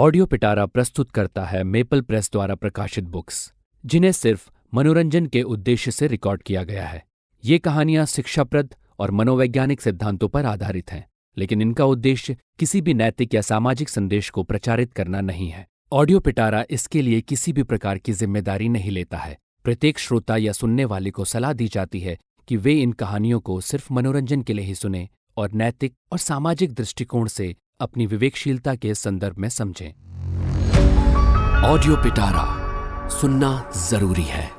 Audio पिटारा प्रस्तुत करता है मेपल प्रेस द्वारा प्रकाशित बुक्स, जिन्हें सिर्फ़ मनोरंजन के उद्देश्य से रिकॉर्ड किया गया है। ये कहानियाँ शिक्षाप्रद और मनोवैज्ञानिक सिद्धांतों पर आधारित हैं, लेकिन इनका उद्देश्य किसी भी नैतिक या सामाजिक संदेश को प्रचारित करना नहीं है। ऑडियो पिटारा इसके लिए किसी भी प्रकार की ज़िम्मेदारी नहीं लेता है। प्रत्येक श्रोता या सुनने वाले को सलाह दी जाती है कि वे इन कहानियों को सिर्फ़ मनोरंजन के लिए ही सुने और नैतिक और सामाजिक दृष्टिकोण से अपनी विवेकशीलता के संदर्भ में समझें। ऑडियो पिटारा सुनना ज़रूरी है।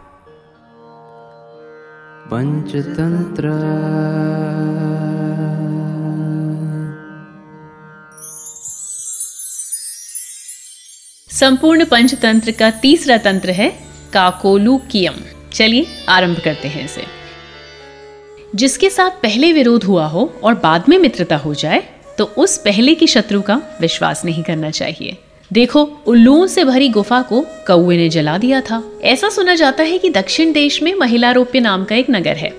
पंचतंत्र। संपूर्ण पंचतंत्र का तीसरा तंत्र है काकोलू कियम चलिए आरंभ करते हैं इसे। जिसके साथ पहले विरोध हुआ हो और बाद में मित्रता हो जाए तो उस पहले की शत्रु का विश्वास नहीं करना चाहिए। देखो, उल्लुओं से भरी गुफा को कौए ने जला दिया था। ऐसा सुना जाता है कि दक्षिण देश में महिला रोप्य नाम का एक नगर है।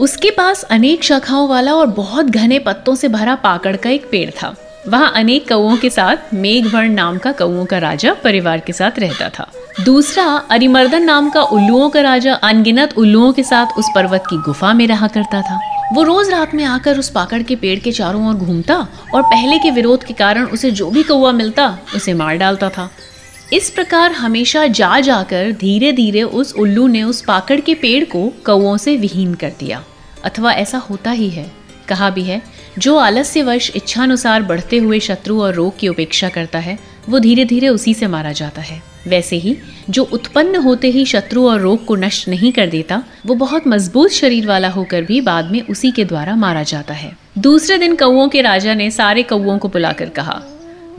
उसके पास अनेक शाखाओं वाला और बहुत घने पत्तों से भरा पाकड़ का एक पेड़ था। वहाँ अनेक कौओं के साथ मेघवर्ण नाम का कौओं का राजा परिवार के साथ रहता था। दूसरा, अरिमर्दन नाम का उल्लुओं का राजा अनगिनत उल्लुओं के साथ उस पर्वत की गुफा में रहा करता था। वो रोज रात में आकर उस पाकड़ के पेड़ के चारों ओर घूमता और पहले के विरोध के कारण उसे जो भी कौआ मिलता, उसे मार डालता था। इस प्रकार हमेशा जा जाकर धीरे धीरे उस उल्लू ने उस पाकड़ के पेड़ को कौओं से विहीन कर दिया। अथवा ऐसा होता ही है, कहा भी है, जो आलस्यवश इच्छानुसार बढ़ते हुए शत्रु और रोग की उपेक्षा करता है, वो धीरे धीरे उसी से मारा जाता है। वैसे ही, जो उत्पन्न होते ही शत्रु और रोग को नष्ट नहीं कर देता, वो बहुत मज़बूत शरीर वाला होकर भी बाद में उसी के द्वारा मारा जाता है। दूसरे दिन कौओं के राजा ने सारे कौओं को बुलाकर कहा,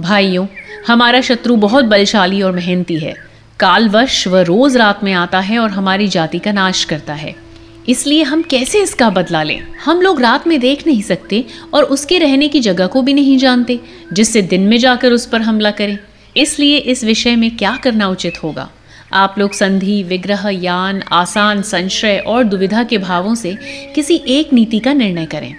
भाइयों, हमारा शत्रु बहुत बलशाली और मेहनती है। कालवश वह रोज रात में आता है और हमारी जाति का नाश करता है। इसलिए हम कैसे इसका बदला लें? हम लोग रात में देख नहीं सकते और उसके रहने की जगह को भी नहीं जानते, जिससे दिन में जाकर उस पर हमला करें। इसलिए इस विषय में क्या करना उचित होगा? आप लोग संधि, विग्रह, यान, आसान, संशय और दुविधा के भावों से किसी एक नीति का निर्णय करें।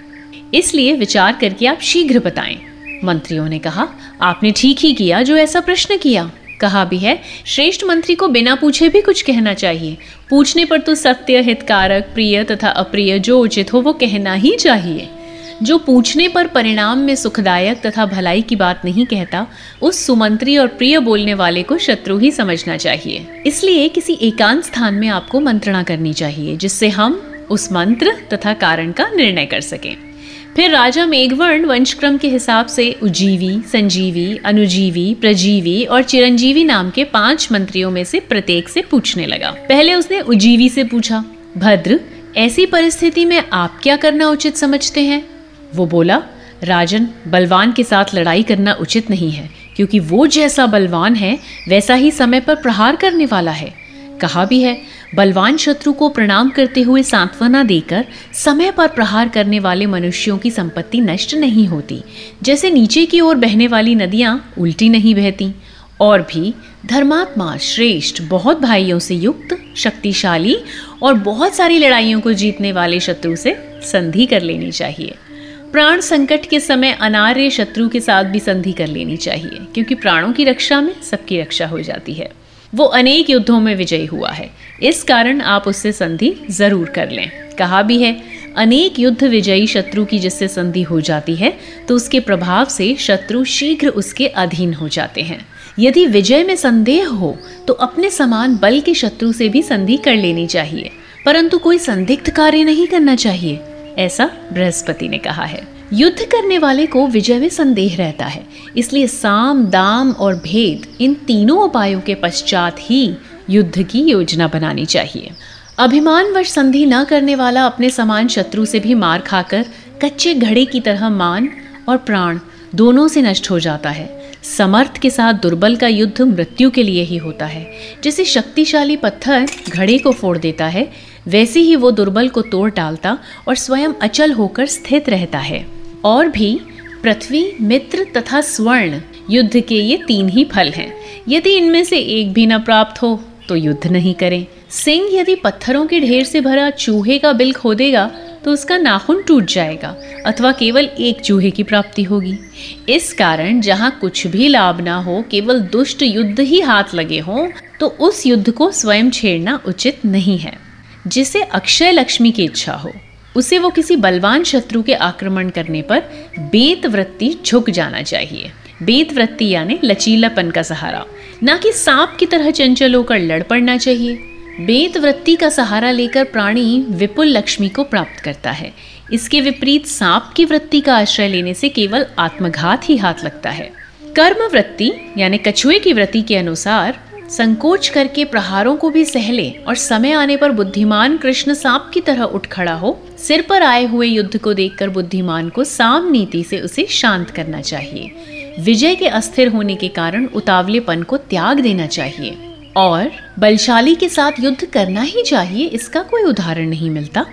इसलिए विचार करके आप शीघ्र बताएँ। मंत्रियों ने कहा, आपने ठीक ही किया जो ऐसा प्रश्न किया। कहा भी है, श्रेष्ठ मंत्री को बिना पूछे भी कुछ कहना चाहिए। पूछने पर तो सत्य, हितकारक, प्रिय तथा अप्रिय जो उचित हो वो कहना ही चाहिए। जो पूछने पर परिणाम में सुखदायक तथा भलाई की बात नहीं कहता, उस सुमंत्री और प्रिय बोलने वाले को शत्रु ही समझना चाहिए। इसलिए किसी एकांत स्थान में आपको मंत्रणा करनी चाहिए, जिससे हम उस मंत्र तथा कारण का निर्णय कर सकें। फिर राजा मेघवर्ण वंशक्रम के हिसाब से उजीवी संजीवी, अनुजीवी, प्रजीवी और चिरंजीवी नाम के पाँच मंत्रियों में से प्रत्येक से पूछने लगा। पहले उसने उजीवी से पूछा, भद्र, ऐसी परिस्थिति में आप क्या करना उचित समझते हैं? वो बोला, राजन, बलवान के साथ लड़ाई करना उचित नहीं है, क्योंकि वो जैसा बलवान है, वैसा ही समय पर प्रहार करने वाला है। कहा भी है, बलवान शत्रु को प्रणाम करते हुए सांत्वना देकर समय पर प्रहार करने वाले मनुष्यों की संपत्ति नष्ट नहीं होती, जैसे नीचे की ओर बहने वाली नदियाँ उल्टी नहीं बहती। और भी, धर्मात्मा श्रेष्ठ, बहुत भाइयों से युक्त, शक्तिशाली और बहुत सारी लड़ाइयों को जीतने वाले शत्रु से संधि कर लेनी चाहिए। प्राण संकट के समय अनार्य शत्रु के साथ भी संधि कर लेनी चाहिए, क्योंकि प्राणों की रक्षा में सबकी रक्षा हो जाती है। वो अनेक युद्धों में विजयी हुआ है। इस कारण आप उससे संधि ज़रूर कर लें। कहा भी है, अनेक युद्ध विजयी शत्रु की जिससे संधि हो जाती है तो उसके प्रभाव से शत्रु शीघ्र उसके अधीन हो जाते हैं। यदि विजय में संदेह हो तो अपने समान बल के शत्रु से भी संधि कर लेनी चाहिए। परंतु कोई संदिग्ध कार्य नहीं करना चाहिए। ऐसा बृहस्पति ने कहा है। युद्ध करने वाले को विजय में संदेह रहता है। इसलिए साम, दाम और भेद इन तीनों उपायों के पश्चात ही युद्ध की योजना बनानी चाहिए। अभिमान वश संधि न करने वाला अपने समान शत्रु से भी मार खाकर कच्चे घड़े की तरह मान और प्राण दोनों से नष्ट हो जाता है। समर्थ के साथ दुर्बल का युद्ध मृत्यु के लिए ही होता है। जैसे शक्तिशाली पत्थर घड़े को फोड़ देता है वैसे ही वो दुर्बल को तोड़ डालता और स्वयं अचल होकर स्थित रहता है। और भी, पृथ्वी, मित्र तथा स्वर्ण, युद्ध के ये तीन ही फल हैं। यदि इनमें से एक भी न प्राप्त हो तो युद्ध नहीं करें। सिंह यदि पत्थरों के ढेर से भरा चूहे का बिल खोदेगा तो उसका नाखून टूट जाएगा, अथवा केवल एक चूहे की प्राप्ति होगी। इस कारण जहाँ कुछ भी लाभ ना हो, केवल दुष्ट युद्ध ही हाथ लगे हों तो उस युद्ध को स्वयं छेड़ना उचित नहीं है। जिसे अक्षय लक्ष्मी की इच्छा हो, उसे वो किसी बलवान शत्रु के आक्रमण करने पर बेत वृत्ति झुक जाना चाहिए। बेत वृत्ति यानी लचीलापन का सहारा। ना कि सांप की तरह चंचल होकर लड़ पड़ना चाहिए। बेत वृत्ति का सहारा लेकर प्राणी विपुल लक्ष्मी को प्राप्त करता है। इसके विपरीत सांप की वृत्ति का आश्रय लेने से केवल आत्मघात ही हाथ लगता है। कर्म वृत्ति यानी कछुए की वृत्ति के अनुसार संकोच करके प्रहारों को भी सहले और समय आने पर बुद्धिमान कृष्ण सांप की तरह उठ खड़ा हो। सिर पर आए हुए युद्ध को देखकर बुद्धिमान को साम नीति से उसे शांत करना चाहिए। विजय के अस्थिर होने के कारण उतावलेपन को त्याग देना चाहिए। और बलशाली के साथ युद्ध करना ही चाहिए, इसका कोई उदाहरण नहीं मिलता,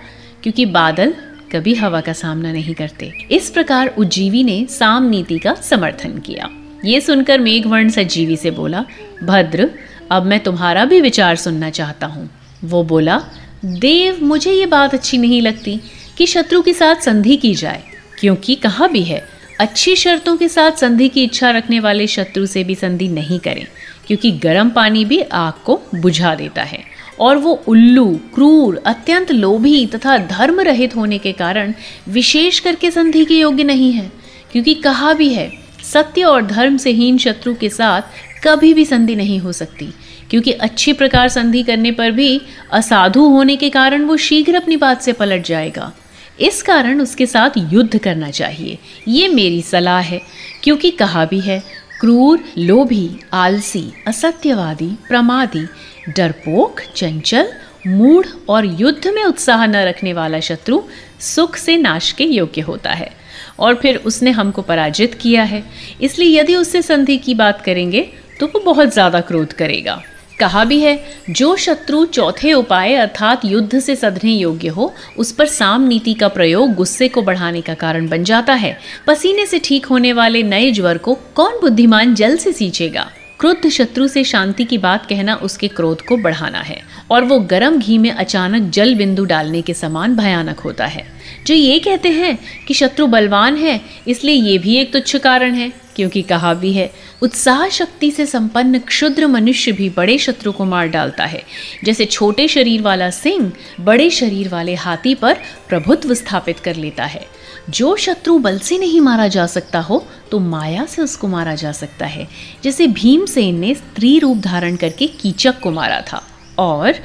क्योंकि बादल कभी हवा का सामना नहीं करते। इस प्रकार उज्जीवी ने साम नीति का समर्थन किया। ये सुनकर मेघवर्ण सजीवी से बोला, भद्र, अब मैं तुम्हारा भी विचार सुनना चाहता हूँ। वो बोला, देव, मुझे ये बात अच्छी नहीं लगती कि शत्रु के साथ संधि की जाए, क्योंकि कहा भी है, अच्छी शर्तों के साथ संधि की इच्छा रखने वाले शत्रु से भी संधि नहीं करें, क्योंकि गर्म पानी भी आग को बुझा देता है। और वो उल्लू, क्रूर, अत्यंत लोभी तथा धर्म रहित होने के कारण विशेष करके संधि के योग्य नहीं है, क्योंकि कहा भी है सत्य और धर्म से हीन शत्रु के साथ कभी भी संधि नहीं हो सकती, क्योंकि अच्छी प्रकार संधि करने पर भी असाधु होने के कारण वो शीघ्र अपनी बात से पलट जाएगा। इस कारण उसके साथ युद्ध करना चाहिए। ये मेरी सलाह है, क्योंकि कहा भी है, क्रूर, लोभी, आलसी, असत्यवादी, प्रमादी, डरपोक, चंचल, मूढ़ और युद्ध में उत्साह न रखने वाला शत्रु सुख से नाश के योग्य होता है। और फिर उसने हमको पराजित किया है। इसलिए यदि उससे संधि की बात करेंगे तो वो बहुत ज़्यादा क्रोध करेगा। कहा भी है, जो शत्रु चौथे उपाय अर्थात युद्ध से सधने योग्य हो, उस पर साम नीति का प्रयोग गुस्से को बढ़ाने का कारण बन जाता है। पसीने से ठीक होने वाले नए ज्वर को कौन बुद्धिमान जल से सींचेगा? क्रुद्ध शत्रु से शांति की बात कहना उसके क्रोध को बढ़ाना है, और वो गर्म घी में अचानक जल बिंदु डालने के समान भयानक होता है। जो ये कहते हैं कि शत्रु बलवान है, इसलिए ये भी एक तुच्छ कारण है, क्योंकि कहा भी है, उत्साह शक्ति से संपन्न क्षुद्र मनुष्य भी बड़े शत्रु को मार डालता है। जैसे छोटे शरीर वाला सिंह बड़े शरीर वाले हाथी पर प्रभुत्व स्थापित कर लेता है। जो शत्रु बल से नहीं मारा जा सकता हो तो माया से उसको मारा जा सकता है। जैसे भीमसेन ने स्त्री रूप धारण करके कीचक को मारा था, और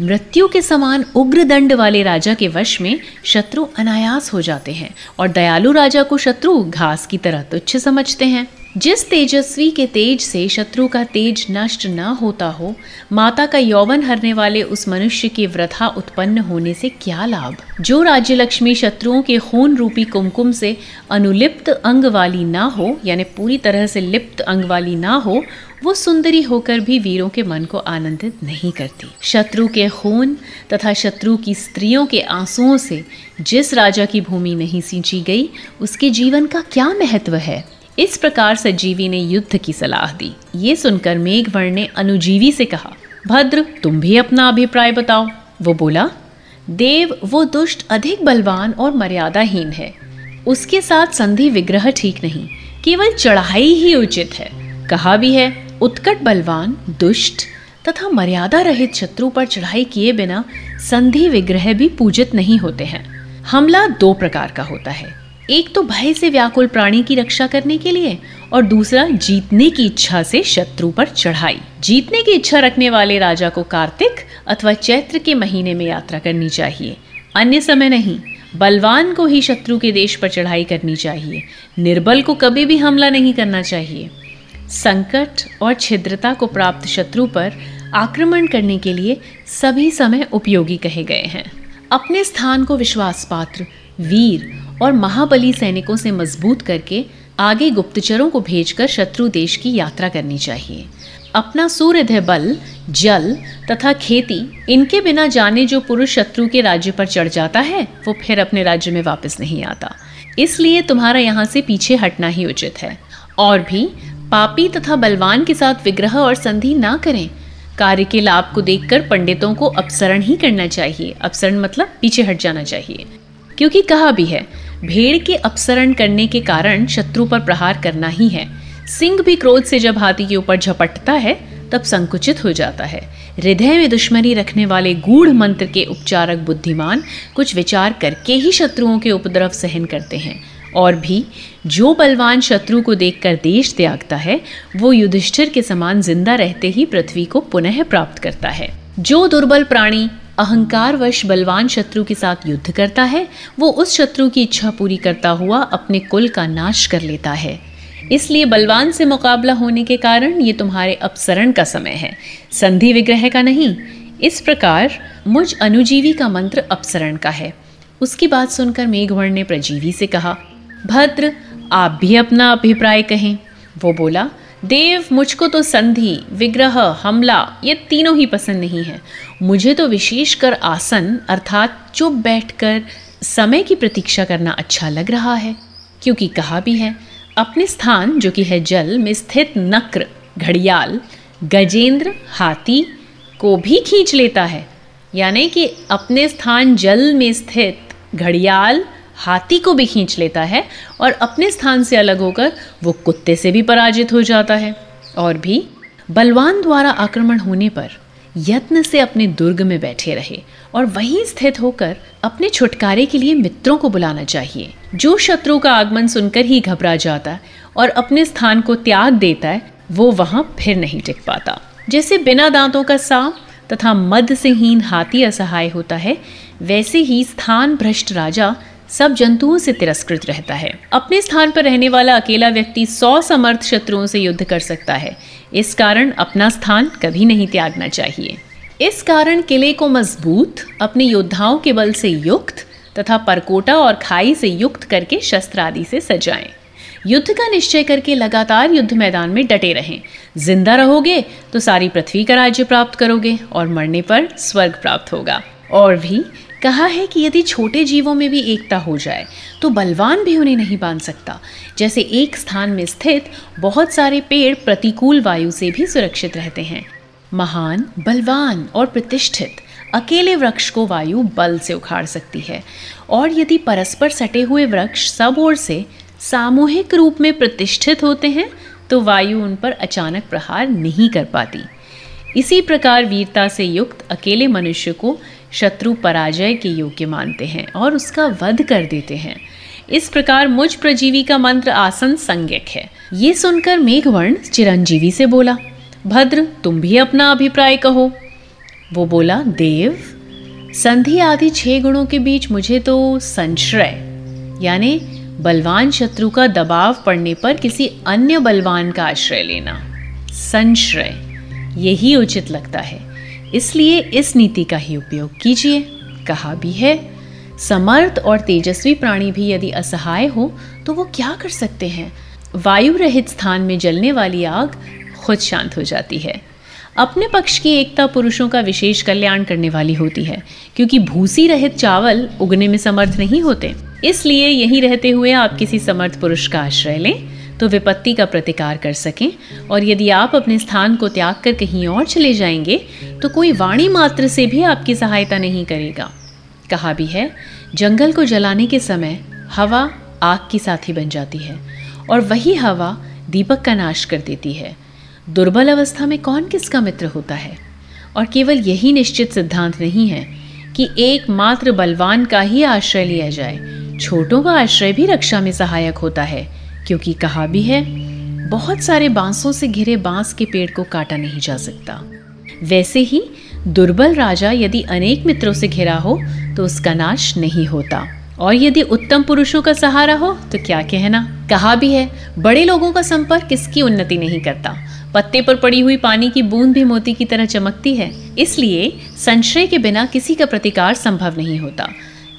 मृत्यु के समान उग्र दंड वाले राजा के वश में शत्रु अनायास हो जाते हैं और दयालु राजा को शत्रु घास की तरह तुच्छ समझते हैं। जिस तेजस्वी के तेज से शत्रु का तेज नष्ट न होता हो, माता का यौवन हरने वाले उस मनुष्य के व्रथा उत्पन्न होने से क्या लाभ? जो राज्य लक्ष्मी शत्रुओं के खून रूपी कुमकुम से अनुलिप्त अंग वाली ना हो, यानी पूरी तरह से लिप्त अंग वाली ना हो वो सुंदरी होकर भी वीरों के मन को आनंदित नहीं करती। शत्रु के खून तथा शत्रु की स्त्रियों के आंसुओं से जिस राजा की भूमि नहीं सींची गई, उसके जीवन का क्या महत्व है? इस प्रकार सजीवी ने युद्ध की सलाह दी। ये सुनकर मेघवर्ण ने अनुजीवी से कहा, भद्र, तुम भी अपना अभिप्राय बताओ। वो बोला, देव, वो दुष्ट अधिक बलवान और मर्यादाहीन है। उसके साथ संधि विग्रह ठीक नहीं, केवल चढ़ाई ही उचित है। कहा भी है उत्कट बलवान, दुष्ट तथा मर्यादा रहित शत्रु पर चढ़ाई किए बिना संधि विग्रह भी पूजित नहीं होते हैं। हमला दो प्रकार का होता है। एक तो भय से व्याकुल प्राणी की रक्षा करने के लिए और दूसरा जीतने की इच्छा से शत्रु पर चढ़ाई। जीतने की इच्छा रखने वाले राजा को कार्तिक अथवा चैत्र के महीने में यात्रा करनी चाहिए। अन्य समय नहीं, बलवान को ही शत्रु के देश पर चढ़ाई करनी चाहिए। निर्बल को कभी भी हमला नहीं करना चाहिए। संकट और छिद्रता को प्राप्त शत्रु पर आक्रमण करने के लिए सभी समय उपयोगी कहे गए हैं। अपने स्थान को विश्वास पात्र वीर और महाबली सैनिकों से मज़बूत करके आगे गुप्तचरों को भेजकर शत्रु देश की यात्रा करनी चाहिए। अपना सूर्यदय बल, जल तथा खेती इनके बिना जाने जो पुरुष शत्रु के राज्य पर चढ़ जाता है, वो फिर अपने राज्य में वापस नहीं आता। इसलिए तुम्हारा यहाँ से पीछे हटना ही उचित है। और भी पापी तथा बलवान के साथ विग्रह और संधि ना करें। कार्य के लाभ को देखकर पंडितों को अपसरण ही करना चाहिए। अपसरण मतलब पीछे हट जाना चाहिए। क्योंकि कहा भी है, भेड़ के अपसरण करने के कारण शत्रु पर प्रहार करना ही है। सिंह भी क्रोध से जब हाथी के ऊपर झपटता है, तब संकुचित हो जाता है। हृदय में दुश्मनी रखने वाले गूढ़ मंत्र के उपचारक बुद्धिमान कुछ विचार करके ही शत्रुओं के उपद्रव सहन करते हैं। और भी जो बलवान शत्रु को देखकर देश त्यागता है, वो युधिष्ठिर के समान ज़िंदा रहते ही पृथ्वी को पुनः प्राप्त करता है। जो दुर्बल प्राणी अहंकारवश बलवान शत्रु के साथ युद्ध करता है, वो उस शत्रु की इच्छा पूरी करता हुआ अपने कुल का नाश कर लेता है। इसलिए बलवान से मुकाबला होने के कारण ये तुम्हारे अपसरण का समय है। संधि विग्रह का नहीं, इस प्रकार मुझ अनुजीवी का मंत्र अपसरण का है। उसकी बात सुनकर मेघवर्ण ने प्रजीवी से कहा भद्र, आप भी अपना अभिप्राय कहें। वो बोला, देव, मुझको तो संधि, विग्रह, हमला, ये तीनों ही पसंद नहीं है। मुझे तो विशेषकर आसन, अर्थात चुप बैठकर समय की प्रतीक्षा करना अच्छा लग रहा है। क्योंकि कहा भी है, अपने स्थान, जो कि है जल में स्थित नक्र, घड़ियाल, गजेंद्र, हाथी, को भी खींच लेता है। यानी कि अपने स्थान जल में स्थित घड़ियाल हाथी को भी खींच लेता है और अपने स्थान से अलग होकर वो कुत्ते से भी पराजित हो जाता है। और भी, बलवान द्वारा आक्रमण होने पर यत्न से अपने दुर्ग में बैठे रहे और वहीं स्थित होकर अपने छुटकारे के लिए मित्रों को बुलाना चाहिए। जो शत्रु का आगमन सुनकर ही घबरा जाता और अपने स्थान को त्याग देता है, वो वहाँ फिर नहीं टिक पाता। जैसे बिना दांतों का सांप तथा मद से हीन हाथी असहाय होता है, वैसे ही स्थान भ्रष्ट राजा सब जंतुओं से तिरस्कृत रहता है। अपने स्थान पर रहने वाला अकेला व्यक्ति सौ समर्थ शत्रुओं से युद्ध कर सकता है। इस कारण अपना स्थान कभी नहीं त्यागना चाहिए। इस कारण किले को मज़बूत, अपने योद्धाओं के बल से युक्त तथा परकोटा और खाई से युक्त करके शस्त्र आदि से सजाएँ। युद्ध का निश्चय करके लगातार युद्ध मैदान में डटे रहें। ज़िंदा रहोगे तो सारी पृथ्वी का राज्य प्राप्त करोगे और मरने पर स्वर्ग प्राप्त होगा। और भी कहा है कि यदि छोटे जीवों में भी एकता हो जाए तो बलवान भी उन्हें नहीं बाँध सकता। जैसे एक स्थान में स्थित बहुत सारे पेड़ प्रतिकूल वायु से भी सुरक्षित रहते हैं। महान, बलवान और प्रतिष्ठित, अकेले वृक्ष को वायु बल से उखाड़ सकती है। और यदि परस्पर सटे हुए वृक्ष सब ओर से सामूहिक रूप में प्रतिष्ठित होते हैं तो वायु उन पर अचानक प्रहार नहीं कर पाती। इसी प्रकार वीरता से युक्त अकेले मनुष्य को शत्रु पराजय के योग्य मानते हैं और उसका वध कर देते हैं। इस प्रकार मुझ प्रजीवी का मंत्र आसन संज्ञक है। ये सुनकर मेघवर्ण चिरंजीवी से बोला, भद्र, तुम भी अपना अभिप्राय कहो। वो बोला, देव, संधि आदि छह गुणों के बीच मुझे तो संश्रय, यानी बलवान शत्रु का दबाव पड़ने पर किसी अन्य बलवान का आश्रय लेना। संश्रय, यही उचित लगता है। इसलिए इस नीति का ही उपयोग कीजिए। कहा भी है, समर्थ और तेजस्वी प्राणी भी यदि असहाय हो तो वो क्या कर सकते हैं? वायु रहित स्थान में जलने वाली आग खुद शांत हो जाती है। अपने पक्ष की एकता पुरुषों का विशेष कल्याण करने वाली होती है, क्योंकि भूसी रहित चावल उगने में समर्थ नहीं होते। इसलिए यहीं रहते हुए आप किसी समर्थ पुरुष का आश्रय लें। तो विपत्ति का प्रतिकार कर सकें। और यदि आप अपने स्थान को त्याग कर कहीं और चले जाएँगे तो कोई वाणी मात्र से भी आपकी सहायता नहीं करेगा। कहा भी है, जंगल को जलाने के समय हवा आग की साथी बन जाती है, और वही हवा दीपक का नाश कर देती है। दुर्बल अवस्था में कौन किसका मित्र होता है? और केवल यही निश्चित सिद्धांत नहीं है कि एकमात्र बलवान का ही आश्रय लिया जाए। छोटों का आश्रय भी रक्षा में सहायक होता है। क्योंकि कहा भी है, बहुत सारे बांसों से घिरे बाँस के पेड़ को काटा नहीं जा सकता। वैसे ही, दुर्बल राजा यदि अनेक मित्रों से घिरा हो तो उसका नाश नहीं होता। और यदि उत्तम पुरुषों का सहारा हो तो क्या कहना? कहा भी है, बड़े लोगों का संपर्क किसकी उन्नति नहीं करता? पत्ते पर पड़ी हुई पानी की बूंद भी मोती की तरह चमकती है। इसलिए संशय के बिना किसी का प्रतिकार संभव नहीं होता।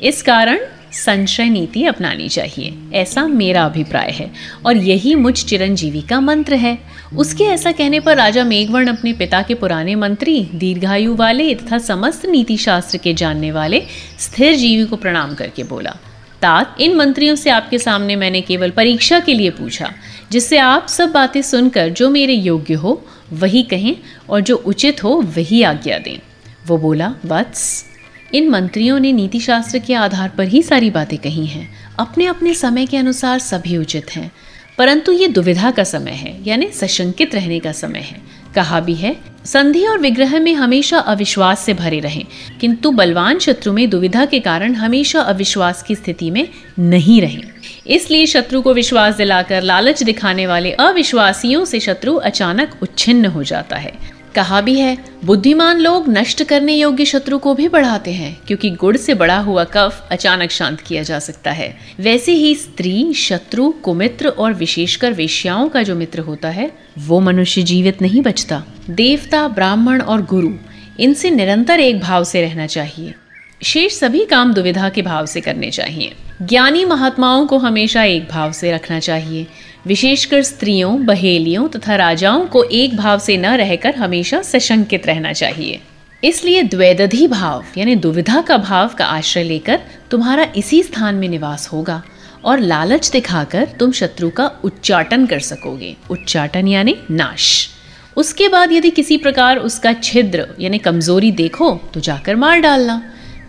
इस कारण संशय नीति अपनानी चाहिए। ऐसा मेरा अभिप्राय है। और यही मुझ चिरंजीवी का मंत्र है। उसके ऐसा कहने पर राजा मेघवर्ण अपने पिता के पुराने मंत्री, दीर्घायु वाले तथा समस्त नीति शास्त्र के जानने वाले स्थिर जीवी को प्रणाम करके बोला, तात, इन मंत्रियों से आपके सामने मैंने केवल परीक्षा के लिए पूछा, जिससे आप सब बातें सुनकर जो मेरे योग्य हो, वही कहें और जो उचित हो, वही आज्ञा दें। वो बोला वत्स इन मंत्रियों ने नीति शास्त्र के आधार पर ही सारी बातें कही हैं। अपने अपने समय के अनुसार सभी उचित हैं। परंतु ये दुविधा का समय है, यानी सशंकित रहने का समय है। कहा भी है, संधि और विग्रह में हमेशा अविश्वास से भरे रहें, किंतु बलवान शत्रु में दुविधा के कारण हमेशा अविश्वास की स्थिति में नहीं रहें। इसलिए शत्रु को विश्वास दिलाकर लालच दिखाने वाले अविश्वासियों से शत्रु अचानक उच्छिन्न हो जाता है। कहा भी है, बुद्धिमान लोग नष्ट करने योग्य शत्रु को भी बढ़ाते हैं, क्योंकि गुड़ से बड़ा हुआ कफ अचानक शांत किया जा सकता है। वैसे ही स्त्री, शत्रु, कुमित्र और विशेषकर वेश्याओं का जो मित्र होता है, वो मनुष्य जीवित नहीं बचता। देवता, ब्राह्मण और गुरु, इनसे निरंतर एक भाव से रहना चाहिए। शेष सभी काम दुविधा के भाव से करने चाहिए। ज्ञानी महात्माओं को हमेशा एक भाव से रखना चाहिए। विशेषकर स्त्रियों, बहेलियों तथा राजाओं को एक भाव से न रहकर हमेशा सशंकित रहना चाहिए। इसलिए द्वैदधि भाव, यानी दुविधा का भाव का आश्रय लेकर तुम्हारा इसी स्थान में निवास होगा और लालच दिखाकर तुम शत्रु का उच्चाटन कर सकोगे। उच्चाटन यानी नाश। उसके बाद यदि किसी प्रकार उसका छिद्र, यानी कमज़ोरी देखो तो जाकर मार डालना।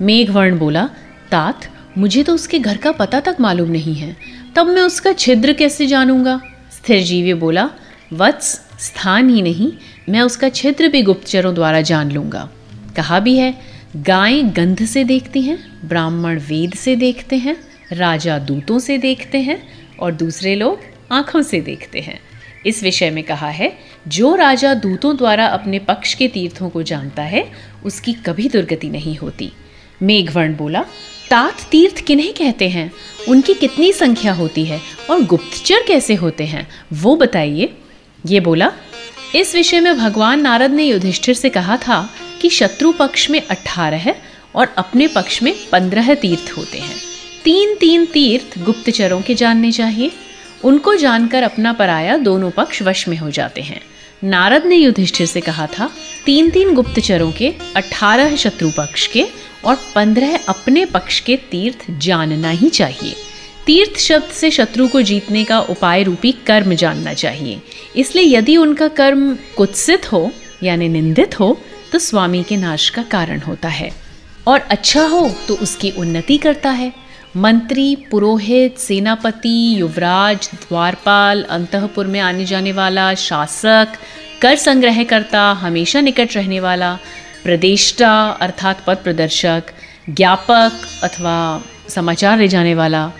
मेघवर्ण बोला, तात, मुझे तो उसके घर का पता तक मालूम नहीं है। तब मैं उसका छिद्र कैसे जानूँगा? स्थिर जीवी बोला, वत्स, स्थान ही नहीं, मैं उसका छिद्र भी गुप्तचरों द्वारा जान लूँगा। कहा भी है, गायें गंध से देखती हैं, ब्राह्मण वेद से देखते हैं, राजा दूतों से देखते हैं और दूसरे लोग आँखों से देखते हैं। इस विषय में कहा है, जो राजा दूतों द्वारा अपने पक्ष के तीर्थों को जानता है, उसकी कभी दुर्गति नहीं होती। मेघवर्ण बोला तात तीर्थ किन्हें कहते हैं? उनकी कितनी संख्या होती है और गुप्तचर कैसे होते हैं? वो बताइए। ये बोला, इस विषय में भगवान नारद ने युधिष्ठिर से कहा था कि शत्रु पक्ष में अठारह और अपने पक्ष में पंद्रह तीर्थ होते हैं। तीन तीन तीर्थ गुप्तचरों के जानने चाहिए। उनको जानकर अपना पराया दोनों पक्ष वश में हो जाते हैं। नारद ने युधिष्ठिर से कहा था, तीन तीन गुप्तचरों के अठारह शत्रु पक्ष के और पंद्रह अपने पक्ष के तीर्थ जानना ही चाहिए। तीर्थ शब्द से शत्रु को जीतने का उपाय रूपी कर्म जानना चाहिए। इसलिए यदि उनका कर्म कुत्सित हो, यानी निंदित हो तो स्वामी के नाश का कारण होता है। और अच्छा हो तो उसकी उन्नति करता है। मंत्री, पुरोहित, सेनापति, युवराज, द्वारपाल, अंतपुर में आने जाने वाला, शासक, कर संग्रह करता, हमेशा निकट रहने वाला प्रदेष्टा अर्थात पद प्रदर्शक, ज्ञापक अथवा समाचार ले जाने वाला,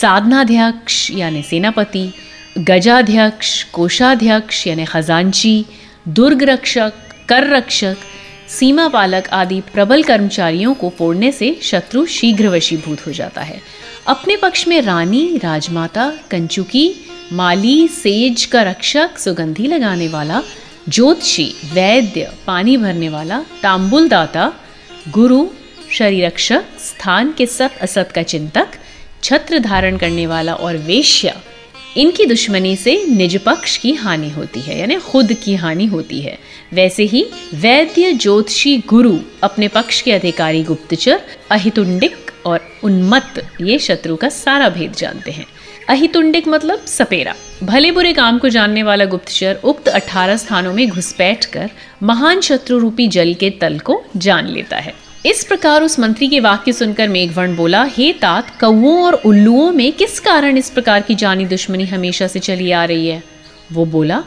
साधनाध्यक्ष यानी सेनापति, गजाध्यक्ष, कोषाध्यक्ष यानी खजांची दुर्ग रक्षक कर रक्षक सीमा पालक आदि प्रबल कर्मचारियों को फोड़ने से शत्रु शीघ्र वशीभूत हो जाता है। अपने पक्ष में रानी, राजमाता, कंचुकी, माली, सेज का रक्षक, सुगंधी लगाने वाला ज्योतिषी, वैद्य, पानी भरने वाला तांबुल दाता गुरु, शरीरक्षक, स्थान के सत असत का चिंतक, छत्र धारण करने वाला और वेश्या, इनकी दुश्मनी से निज पक्ष की हानि होती है, यानी खुद की हानि होती है। वैसे ही, वैद्य, ज्योतिषी, गुरु, अपने पक्ष के अधिकारी गुप्तचर, अहितुंडिक और उन्मत्त, ये शत्रु का सारा भेद जानते हैं। अहितुंडिक मतलब सपेरा। भले बुरे काम को जानने वाला गुप्तचर उक्त 18 स्थानों में घुसपैठ कर महान शत्रु रूपी जल के तल को जान लेता है। इस प्रकार उस मंत्री के वाक्य सुनकर मेघवर्ण बोला, हे तात, कौओं और उल्लुओं में किस कारण इस प्रकार की जानी दुश्मनी हमेशा से चली आ रही है? वो बोला,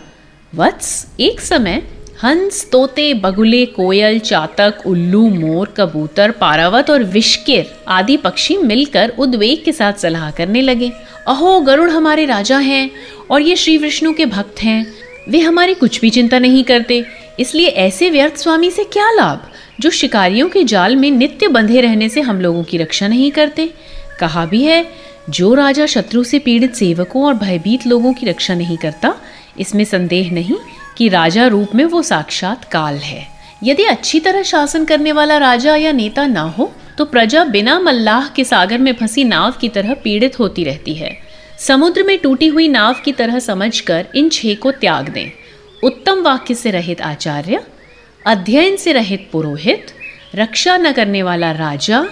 वत्स, एक समय हंस, तोते, बगुले, कोयल, चातक, उल्लू, मोर, कबूतर, पारावत और विश्किर आदि पक्षी मिलकर उद्वेग के साथ सलाह करने लगे। अहो, गरुड़ हमारे राजा हैं और ये श्री विष्णु के भक्त हैं। वे हमारी कुछ भी चिंता नहीं करते। इसलिए ऐसे व्यर्थ स्वामी से क्या लाभ? जो शिकारियों के जाल में नित्य बंधे रहने से हम लोगों की रक्षा नहीं करते। कहा भी है, जो राजा शत्रु से पीड़ित सेवकों और भयभीत लोगों की रक्षा नहीं करता, इसमें संदेह नहीं कि राजा रूप में वो साक्षात काल है। यदि अच्छी तरह शासन करने वाला राजा या नेता ना हो तो प्रजा बिना मल्लाह के सागर में फंसी नाव की तरह पीड़ित होती रहती है। समुद्र में टूटी हुई नाव की तरह समझकर इन छह को त्याग दें। उत्तम वाक्य से रहित आचार्य, अध्ययन से रहित पुरोहित, रक्षा न करने वाला राजा,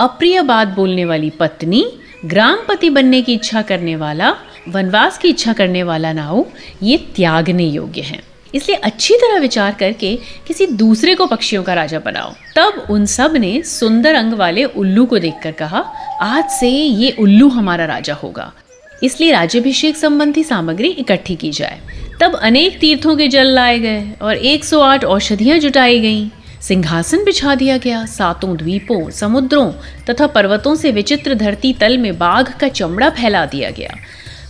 अप्रिय बात बोलने वाली पत्नी, ग्रामपति बनने की इच्छा करने वाला, वनवास की इच्छा करने वाला ना हो ये त्यागने योग्य है। इसलिए अच्छी तरह विचार करके किसी दूसरे को पक्षियों का राजा बनाओ। तब उन सबने सुंदर अंग वाले उल्लू को देखकर कहा, आज से ये उल्लू हमारा राजा होगा। इसलिए राज्यभिषेक संबंधी सामग्री इकट्ठी की जाए तब अनेक तीर्थों के जल लाए गए और 108 औषधियाँ जुटाई गईं। सिंहासन बिछा दिया गया। सातों द्वीपों, समुद्रों तथा पर्वतों से विचित्र धरती तल में बाघ का चमड़ा फैला दिया गया।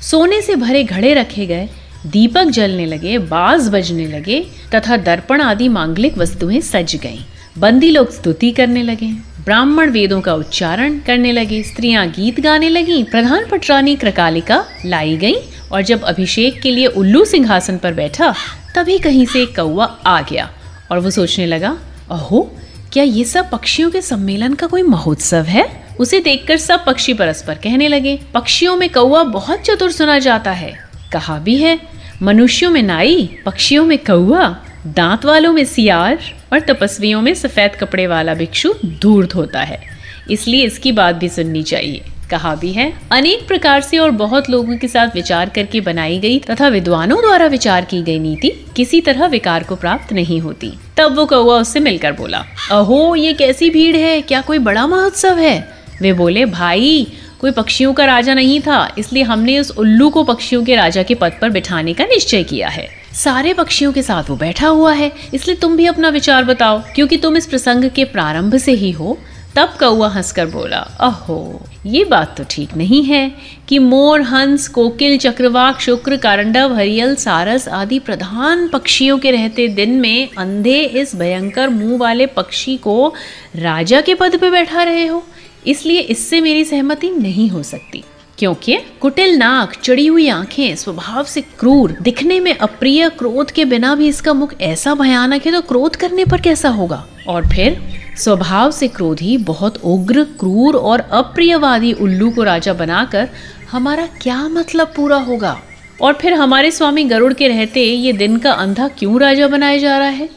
सोने से भरे घड़े रखे गए। दीपक जलने लगे, बाज बजने लगे, तथा दर्पण आदि मांगलिक वस्तुएँ सज गईं। बंदी लोग स्तुति करने लगे, ब्राह्मण वेदों का उच्चारण करने लगे, स्त्रियाँ गीत गाने लगी, प्रधान पटरानी क्रकालिका लाई गई, और जब अभिषेक के लिए उल्लू सिंहासन पर बैठा, तभी कहीं से एक कौआ आ गया, और वो सोचने लगा, अहो, क्या ये सब पक्षियों के सम्मेलन का कोई महोत्सव है? उसे देखकर सब पक्षी परस्पर कहने लगे, पक्षियों में कौआ बहुत चतुर सुना जाता है। कहा भी है मनुष्यों में नाई, पक्षियों में कौआ दांत वालों में सियार और तपस्वियों में सफ़ेद कपड़े वाला भिक्षु धूर्त होता है। इसलिए इसकी बात भी सुननी चाहिए। कहा भी है, अनेक प्रकार से और बहुत लोगों के साथ विचार करके बनाई गई तथा विद्वानों द्वारा विचार की गई नीति किसी तरह विकार को प्राप्त नहीं होती। तब वो कौआ उससे मिलकर बोला, अहो, ये कैसी भीड़ है? क्या कोई बड़ा महोत्सव है? वे बोले, भाई कोई पक्षियों का राजा नहीं था, इसलिए हमने उस उल्लू को पक्षियों के राजा के पद पर बिठाने का निश्चय किया है। सारे पक्षियों के साथ वो बैठा हुआ है, इसलिए तुम भी अपना विचार बताओ, क्योंकि तुम इस प्रसंग के प्रारंभ से ही हो। तब कौआ हंसकर बोला, अहो, ये बात तो ठीक नहीं है कि मोर, हंस, कोकिल, चक्रवाक, शुक्र, कारंडव, हरियल, सारस आदि प्रधान पक्षियों के रहते दिन में अंधे इस भयंकर मुँह वाले पक्षी को राजा के पद पर बैठा रहे हो। इसलिए इससे मेरी सहमति नहीं हो सकती। क्योंकि कुटिल नाक, चढ़ी हुई आँखें, स्वभाव से क्रूर, दिखने में अप्रिय, क्रोध के बिना भी इसका मुख ऐसा भयानक है तो क्रोध करने पर कैसा होगा? और फिर, स्वभाव से क्रोधी, बहुत उग्र, क्रूर और अप्रियवादी उल्लू को राजा बनाकर हमारा क्या मतलब पूरा होगा? और फिर हमारे स्वामी गरुड़ के रहते ये दिन का अंधा क्यों राजा बनाया जा रहा है?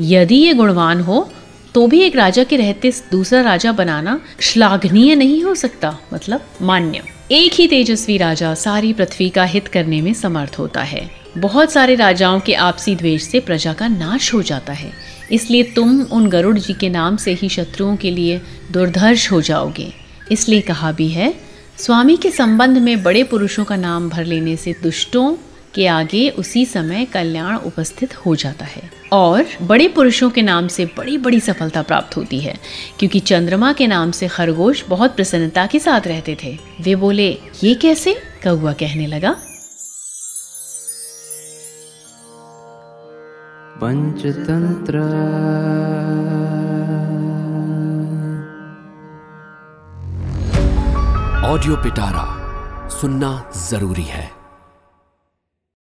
यदि ये गुणवान हो तो भी एक राजा के रहते दूसरा राजा बनाना श्लाघनीय नहीं हो सकता मतलब मान्य। एक ही तेजस्वी राजा सारी पृथ्वी का हित करने में समर्थ होता है। बहुत सारे राजाओं के आपसी द्वेष से प्रजा का नाश हो जाता है। इसलिए तुम उन गरुड़ जी के नाम से ही शत्रुओं के लिए दुर्धर्ष हो जाओगे। इसलिए कहा भी है, स्वामी के संबंध में बड़े पुरुषों का नाम भर लेने से दुष्टों के आगे उसी समय कल्याण उपस्थित हो जाता है और बड़े पुरुषों के नाम से बड़ी बड़ी सफलता प्राप्त होती है, क्योंकि चंद्रमा के नाम से खरगोश बहुत प्रसन्नता के साथ रहते थे। वे बोले, ये कैसे? कौआ कहने लगा। पंचतंत्र। ऑडियो पिटारा सुनना ज़रूरी है।